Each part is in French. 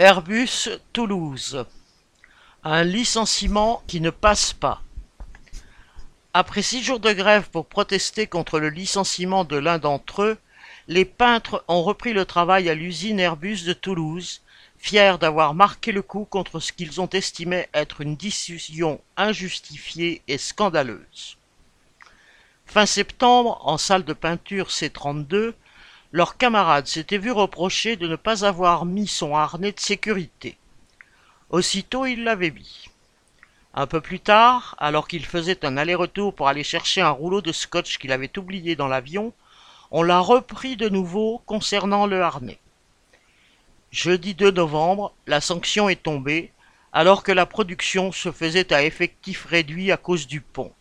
Airbus Toulouse. Un licenciement qui ne passe pas. Après six jours de grève pour protester contre le licenciement de l'un d'entre eux, les peintres ont repris le travail à l'usine Airbus de Toulouse, fiers d'avoir marqué le coup contre ce qu'ils ont estimé être une décision injustifiée et scandaleuse. Fin septembre, en salle de peinture C32, leur camarade s'était vu reprocher de ne pas avoir mis son harnais de sécurité. Aussitôt il l'avait mis. Un peu plus tard, alors qu'il faisait un aller-retour pour aller chercher un rouleau de scotch qu'il avait oublié dans l'avion, on l'a repris de nouveau concernant le harnais. Jeudi 2 novembre, la sanction est tombée, alors que la production se faisait à effectif réduit à cause du pont.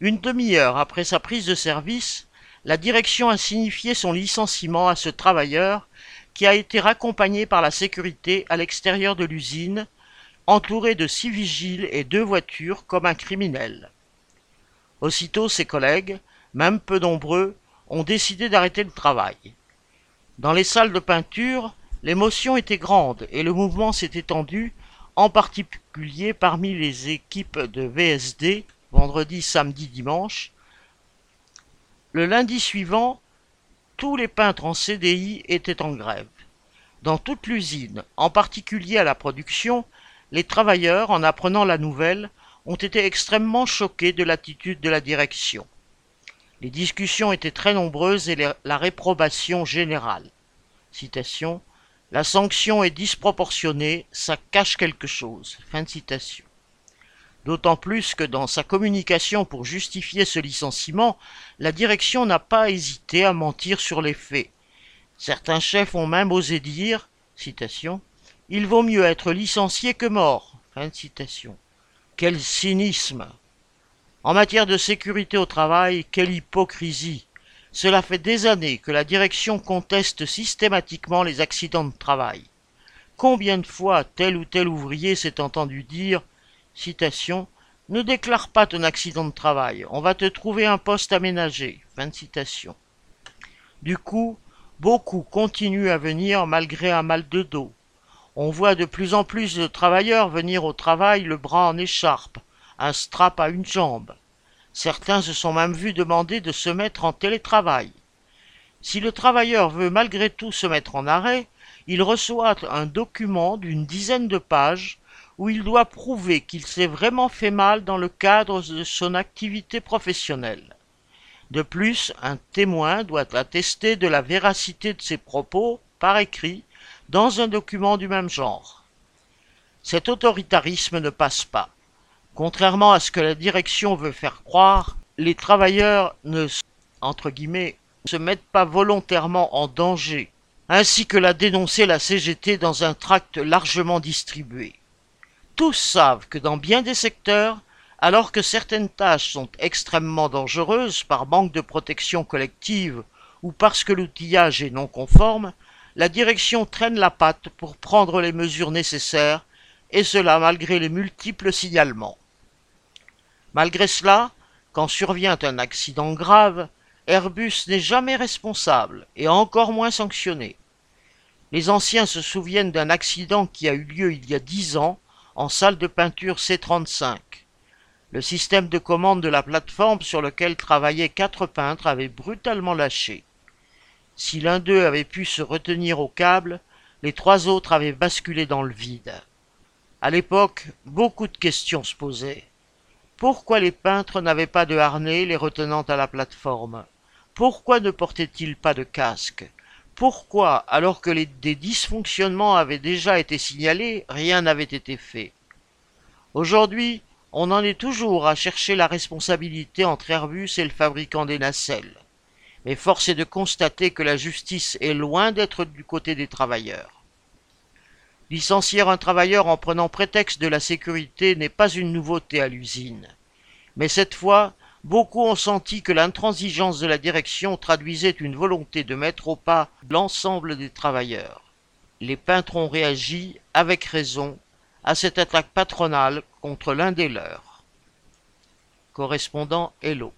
Une demi-heure après sa prise de service, la direction a signifié son licenciement à ce travailleur qui a été raccompagné par la sécurité à l'extérieur de l'usine, entouré de six vigiles et deux voitures comme un criminel. Aussitôt ses collègues, même peu nombreux, ont décidé d'arrêter le travail. Dans les salles de peinture, l'émotion était grande et le mouvement s'est étendu, en particulier parmi les équipes de VSD, vendredi, samedi, dimanche, le lundi suivant, tous les peintres en CDI étaient en grève. Dans toute l'usine, en particulier à la production, les travailleurs, en apprenant la nouvelle, ont été extrêmement choqués de l'attitude de la direction. Les discussions étaient très nombreuses et la réprobation générale. La sanction est disproportionnée, ça cache quelque chose. D'autant plus que dans sa communication pour justifier ce licenciement, la direction n'a pas hésité à mentir sur les faits. Certains chefs ont même osé dire, citation, Il vaut mieux être licencié que mort. Fin citation. Quel cynisme. En matière de sécurité au travail, quelle hypocrisie. Cela fait des années que la direction conteste systématiquement les accidents de travail. Combien de fois tel ou tel ouvrier s'est entendu dire Citation. Ne déclare pas ton accident de travail, on va te trouver un poste aménagé. Du coup, beaucoup continuent à venir malgré un mal de dos. On voit de plus en plus de travailleurs venir au travail le bras en écharpe, un strap à une jambe. Certains se sont même vus demander de se mettre en télétravail. Si le travailleur veut malgré tout se mettre en arrêt, il reçoit un document d'une dizaine de pages où il doit prouver qu'il s'est vraiment fait mal dans le cadre de son activité professionnelle. De plus, un témoin doit attester de la véracité de ses propos par écrit dans un document du même genre. Cet autoritarisme ne passe pas. Contrairement à ce que la direction veut faire croire, les travailleurs ne se mettent pas volontairement en danger, ainsi que l'a dénoncé la CGT dans un tract largement distribué tous savent que dans bien des secteurs, alors que certaines tâches sont extrêmement dangereuses par manque de protection collective ou parce que l'outillage est non conforme, la direction traîne la patte pour prendre les mesures nécessaires, et cela malgré les multiples signalements. Malgré cela, quand survient un accident grave, Airbus n'est jamais responsable et encore moins sanctionné. Les anciens se souviennent d'un accident qui a eu lieu il y a dix ans en salle de peinture C35. Le système de commande de la plateforme sur lequel travaillaient quatre peintres avait brutalement lâché. Si l'un d'eux avait pu se retenir au câble, les trois autres avaient basculé dans le vide. À l'époque, beaucoup de questions se posaient. Pourquoi les peintres n'avaient pas de harnais les retenant à la plateforme? Pourquoi ne portaient-ils pas de casque? Pourquoi, alors que des dysfonctionnements avaient déjà été signalés, rien n'avait été fait? Aujourd'hui, on en est toujours à chercher la responsabilité entre Airbus et le fabricant des nacelles. Mais force est de constater que la justice est loin d'être du côté des travailleurs. Licencier un travailleur en prenant prétexte de la sécurité n'est pas une nouveauté à l'usine. Mais cette fois, Beaucoup ont senti que l'intransigeance de la direction traduisait une volonté de mettre au pas l'ensemble des travailleurs. Les peintres ont réagi, avec raison, à cette attaque patronale contre l'un des leurs. Correspondant Hello.